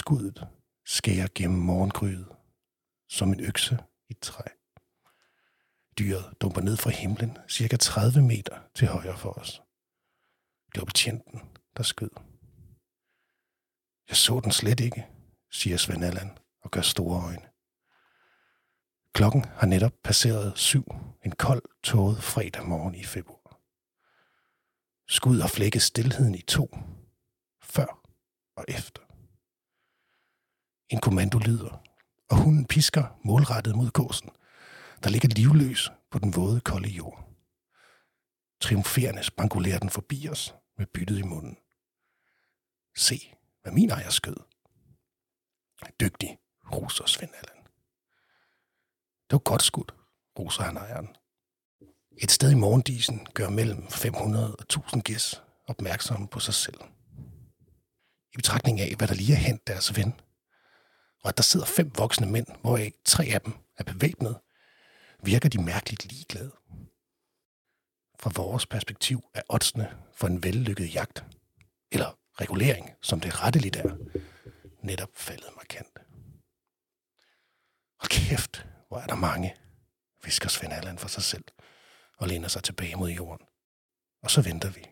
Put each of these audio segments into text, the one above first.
skuddet skærer gennem morgengryet som en økse i et træ. Dyret dumper ned fra himlen cirka 30 meter til højre for os. Det var betjenten, der skød. Jeg så den slet ikke, siger Svend Allan og gør store øjne. Klokken har netop passeret syv en kold, tåget fredag morgen i februar. Skud og flækket stillheden i to, før og efter. En kommando lyder, og hunden pisker målrettet mod gåsen, der ligger livløs på den våde, kolde jord. Triumferende spangulerer den forbi os med byttet i munden. Se, hvad min ejer skød. Dygtig, roser Svend Allan. Det var godt skudt, roser han ejeren. Et sted i morgendisen gør mellem 500 og 1000 gæs opmærksomme på sig selv. I betragtning af, hvad der lige er hent deres ven, og at der sidder fem voksne mænd, hvoraf tre af dem er bevæbnet, virker de mærkeligt ligeglade. Fra vores perspektiv er oddsene for en vellykket jagt, eller regulering, som det retteligt er, netop faldet markant. Og kæft, hvor er der mange, visker Svend Allan for sig selv og læner sig tilbage mod jorden. Og så venter vi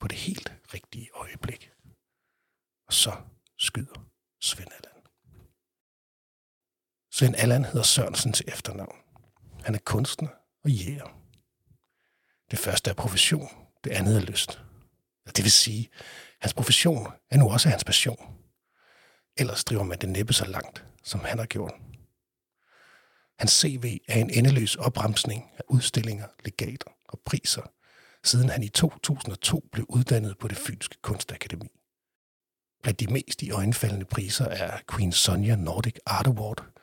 på det helt rigtige øjeblik. Og så skyder Svend Svend Allan hedder Sørensen til efternavn. Han er kunstner og jæger. Det første er profession, det andet er lyst. Det vil sige, hans profession er nu også hans passion. Ellers driver man det næppe så langt, som han har gjort. Hans CV er en endeløs opremsning af udstillinger, legater og priser, siden han i 2002 blev uddannet på det Fynske Kunstakademi. Blandt de mest i øjenfaldende priser er Queen Sonja Nordic Art Award,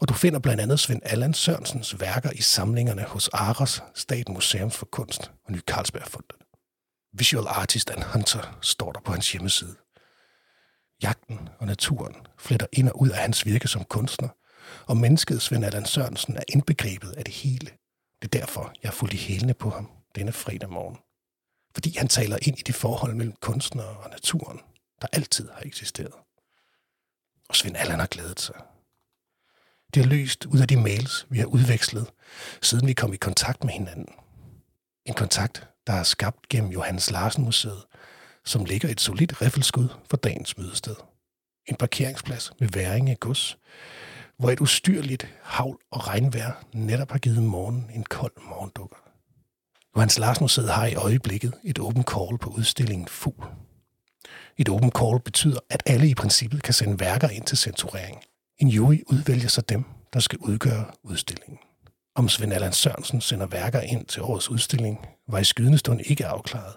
og du finder blandt andet Svend Allan Sørensens værker i samlingerne hos Aros, Staten Museum for Kunst og Ny Carlsbergfondet. Visual Artist and Hunter står der på hans hjemmeside. Jagten og naturen fletter ind og ud af hans virke som kunstner, og mennesket Svend Allan Sørensen er indbegrebet af det hele. Det er derfor, jeg har i hælene på ham denne fredag morgen. Fordi han taler ind i det forhold mellem kunstnere og naturen, der altid har eksisteret. Og Svend Allan har glædet sig. Det har lyst ud af de mails, vi har udvekslet, siden vi kom i kontakt med hinanden. En kontakt, der er skabt gennem Johannes Larsen Museet, som ligger et solidt riffelskud for dagens mødested. En parkeringsplads ved Væringe Gods, hvor et ustyrligt havl og regnvejr netop har givet morgen en kold morgendukker. Johannes Larsen Museet har i øjeblikket et open call på udstillingen Fugl. Et open call betyder, at alle i princippet kan sende værker ind til censurering. En jury udvælger så dem, der skal udgøre udstillingen. Om Svend Allan Sørensen sender værker ind til årets udstilling, var i skydende stund ikke afklaret.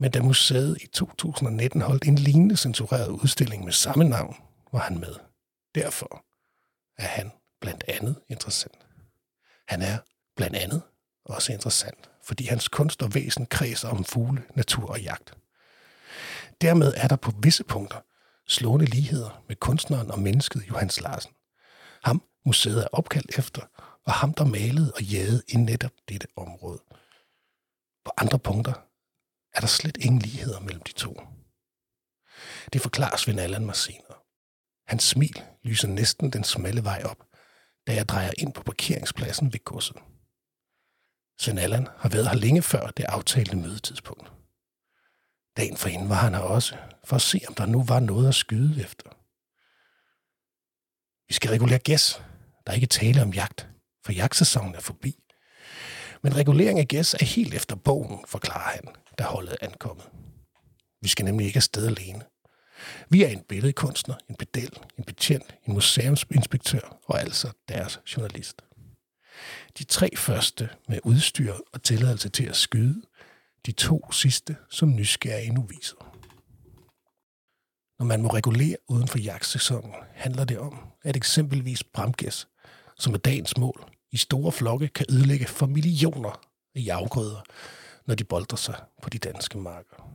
Men da museet i 2019 holdt en lignende censureret udstilling med samme navn, var han med. Derfor er han blandt andet interessant. Han er blandt andet også interessant, fordi hans kunst og væsen kredser om fugle, natur og jagt. Dermed er der på visse punkter slående ligheder med kunstneren og mennesket Johannes Larsen. Ham museet er opkaldt efter, og ham, der malede og jagede i netop dette område. På andre punkter er der slet ingen ligheder mellem de to. Det forklarer Svend Allan mig senere. Hans smil lyser næsten den smalle vej op, da jeg drejer ind på parkeringspladsen ved godset. Svend Allan har været her længe før det aftalte mødetidspunkt. Dagen for inden var han her også, for at se, om der nu var noget at skyde efter. Vi skal regulere gæs. Der er ikke tale om jagt, for jagtsæsonen er forbi. Men regulering af gæs er helt efter bogen, forklarer han, da holdet er ankommet. Vi skal nemlig ikke afsted alene. Vi er en billedkunstner, en pedel, en betjent, en museumsinspektør og altså deres journalist. De tre første med udstyr og tilladelse til at skyde, de to sidste som nysgerrige noviser. Når man må regulere uden for jagtsæsonen, handler det om, at eksempelvis bramgæs, som er dagens mål, i store flokke kan ødelægge for millioner af afgrøder, når de bolder sig på de danske marker.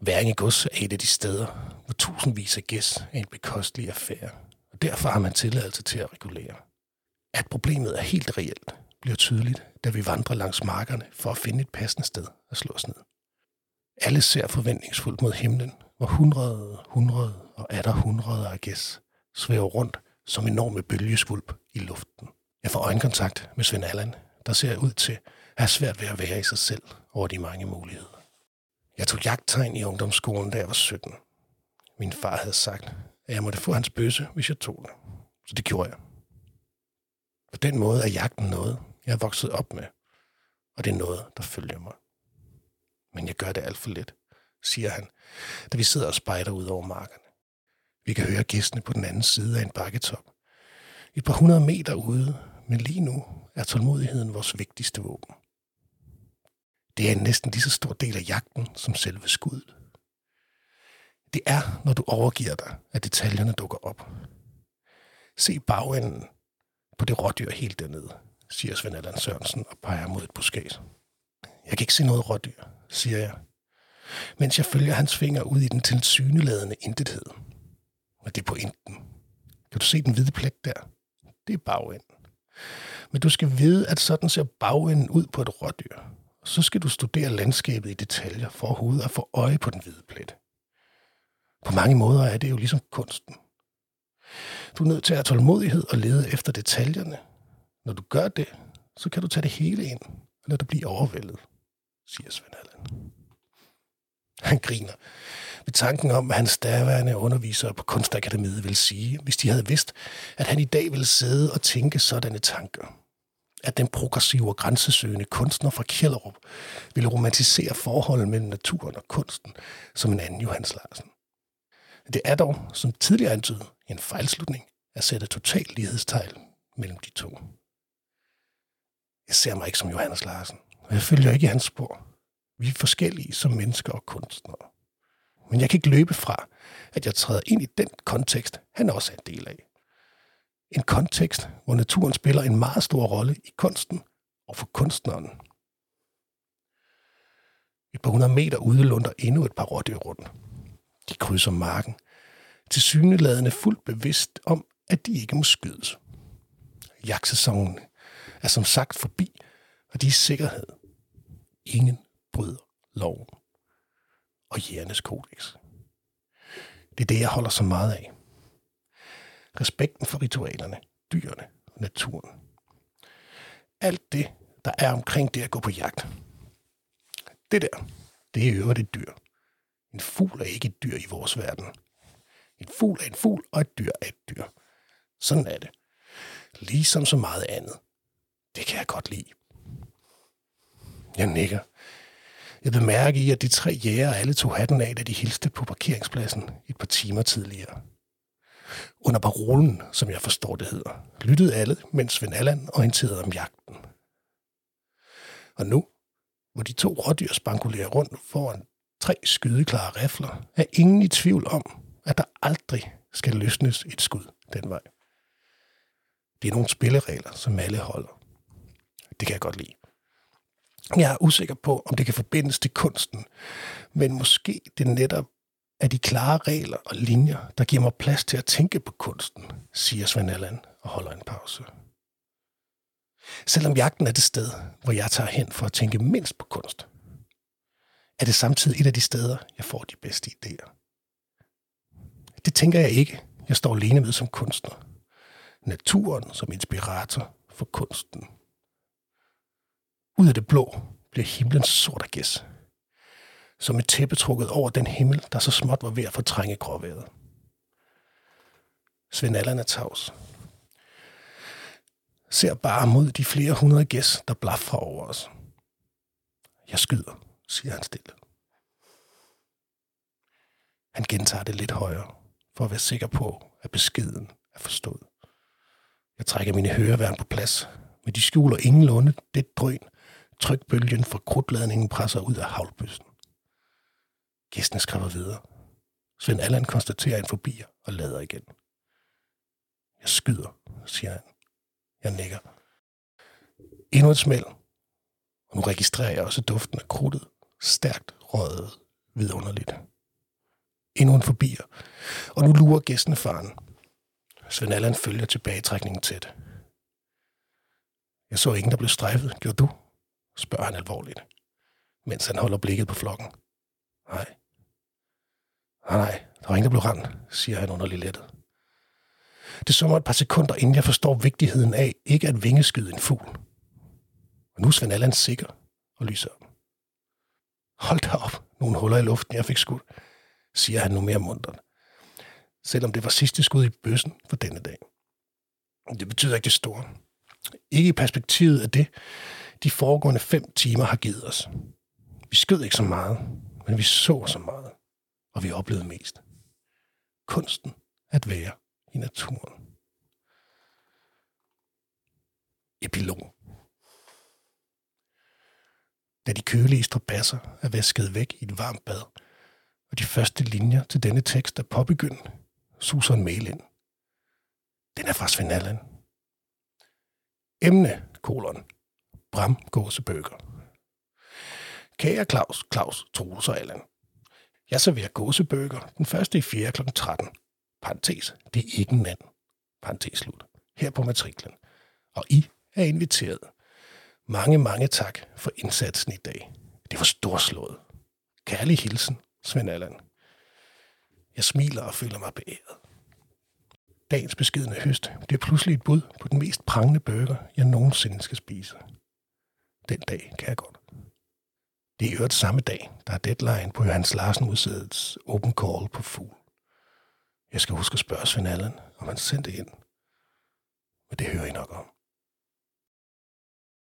Væringe gods er et af de steder, hvor tusindvis af gæs er en bekostelig affære, og derfor har man tilladelse til at regulere. At problemet er helt reelt, bliver tydeligt, da vi vandrer langs markerne for at finde et passende sted at slå os ned. Alle ser forventningsfuldt mod himlen, hvor hundrede, hundrede og atter hundrede af gæs svæver rundt som enorme bølgeskvulp i luften. Jeg får øjenkontakt med Svend Allan, der ser ud til at have svært ved at være i sig selv over de mange muligheder. Jeg tog jagttegn i ungdomsskolen, da jeg var 17. Min far havde sagt, at jeg måtte få hans bøsse, hvis jeg tog den. Så det gjorde jeg. På den måde er jagten noget, jeg er vokset op med, og det er noget, der følger mig. Men jeg gør det alt for lidt, siger han, da vi sidder og spejder ud over markerne. Vi kan høre gæstene på den anden side af en bakketop. Et par hundrede meter ude, men lige nu er tålmodigheden vores vigtigste våben. Det er en næsten lige så stor del af jagten som selve skuddet. Det er, når du overgiver dig, at detaljerne dukker op. Se bagenden på det rådyr helt dernede, siger Svend Allan Sørensen og peger mod et buskæs. Jeg kan ikke se noget rådyr, siger jeg, mens jeg følger hans fingre ud i den tilsyneladende intethed. Men det er pointen. Kan du se den hvide plet der? Det er bagenden. Men du skal vide, at sådan ser bagenden ud på et rådyr. Så skal du studere landskabet i detaljer for overhovedet at få øje på den hvide plet. På mange måder er det jo ligesom kunsten. Du er nødt til at have tålmodighed og lede efter detaljerne. Når du gør det, så kan du tage det hele ind og lade dig blive overvældet, siger Svend Allen. Han griner ved tanken om, hvad hans daværende undervisere på Kunstakademiet vil sige, hvis de havde vidst, at han i dag ville sidde og tænke sådanne tanker. At den progressive og grænsesøgende kunstner fra Kjellerup ville romantisere forholdet mellem naturen og kunsten som en anden Johannes Larsen. Det er dog, som tidligere antydet, en fejlslutning at sætte total lighedstegn mellem de to. Jeg ser mig ikke som Johannes Larsen, og jeg følger ikke i hans spor. Vi er forskellige som mennesker og kunstnere. Men jeg kan ikke løbe fra, at jeg træder ind i den kontekst, han også er en del af. En kontekst, hvor naturen spiller en meget stor rolle i kunsten og for kunstneren. Et par hundrede meter ude lunder endnu et par rådyr rundt. De krydser marken, til syneladende fuldt bevidst om, at de ikke må skydes. Jagtsæsonen er som sagt forbi, og de er sikkerhed. Ingen bryder loven og jægernes kodex. Det er det, jeg holder så meget af. Respekten for ritualerne, dyrene, naturen. Alt det, der er omkring det at gå på jagt. Det der, det er øvrigt et dyr. En fugl er ikke et dyr i vores verden. En fugl er en fugl, og et dyr er et dyr. Sådan er det. Ligesom så meget andet. Det kan jeg godt lide. Jeg nikker. Jeg vil mærke i, at de tre jæger alle tog hatten af, da de hilste på parkeringspladsen et par timer tidligere. Under parolen, som jeg forstår det hedder, lyttede alle, mens Svend Allan orienterede om jagten. Og nu, hvor de to rådyr spankulerer rundt foran tre skydeklare rifler, er ingen i tvivl om, at der aldrig skal løsnes et skud den vej. Det er nogle spilleregler, som alle holder. Det kan jeg godt lide. Jeg er usikker på, om det kan forbindes til kunsten, men måske det netop er de klare regler og linjer, der giver mig plads til at tænke på kunsten, siger Svend Allan og holder en pause. Selvom jagten er det sted, hvor jeg tager hen for at tænke mindst på kunst, er det samtidig et af de steder, jeg får de bedste idéer. Det tænker jeg ikke, jeg står alene med som kunstner. Naturen som inspirator for kunsten. Ud af det blå bliver himlen sort af gæs. Som et tæppe trukket over den himmel, der så småt var ved at fortrænge gråværet. Svend Allan er tavs. Ser bare mod de flere hundrede gæs, der blaffer over os. Jeg skyder, siger han stille. Han gentager det lidt højere, for at være sikker på, at beskeden er forstået. Jeg trækker mine høreværn på plads, men de skjuler ingenlunde det drøn, Trykbølgen fra krudtladningen presser ud af havlbøssen. Gæsten skriver videre. Svend Allan konstaterer en forbi og lader igen. Jeg skyder, siger han. Jeg nikker. Endnu et smæld. Og nu registrerer jeg også duften af krudtet, stærkt røget vidunderligt. Endnu en forbi, og nu lurer gæsten faren. Svend Allan følger tilbagetrækningen tæt. Jeg så ingen, der blev strejfet. Gjorde du? Spørger han alvorligt, mens han holder blikket på flokken. Nej. Nej, nej, der var ingen, der blev ramt, siger han under lettet. Det sommer et par sekunder, inden jeg forstår vigtigheden af ikke at vingeskyde en fugl. Og nu er Svend Allan sikker og lyser op. Hold da op, nogle huller i luften, jeg fik skudt, siger han nu mere mundret. Selvom det var sidste skud i bøssen for denne dag. Det betyder ikke det store. Ikke i perspektivet af det, de foregående fem timer har givet os. Vi skød ikke så meget, men vi så så meget, og vi oplevede mest. Kunsten at være i naturen. Epilog. Da de kølige strabasser er vasket væk i et varmt bad, og de første linjer til denne tekst er påbegyndt, suser en mail ind. Den er fra Svend Allan. Emne, kolon bramgåsebøger. Kære Claus, Claus, Troels og Allan. Jeg serverer gåsebøger den første i 4. kl. 13. Parentes, det er ikke en mand. Parentes slut. Her på matriklen. Og I er inviteret. Mange, mange tak for indsatsen i dag. Det var storslået. Kærlig hilsen, Svend Allan. Jeg smiler og føler mig beæret. Dagens beskidende høst bliver pludselig et bud på den mest prangende burger, jeg nogensinde skal spise. Den dag kan jeg godt. Det er øvrigt samme dag, der er deadline på Johannes Larsen udsædets Open Call på Fugl. Jeg skal huske at spørge Svend Allen, om han sendte ind. Men det hører I nok om.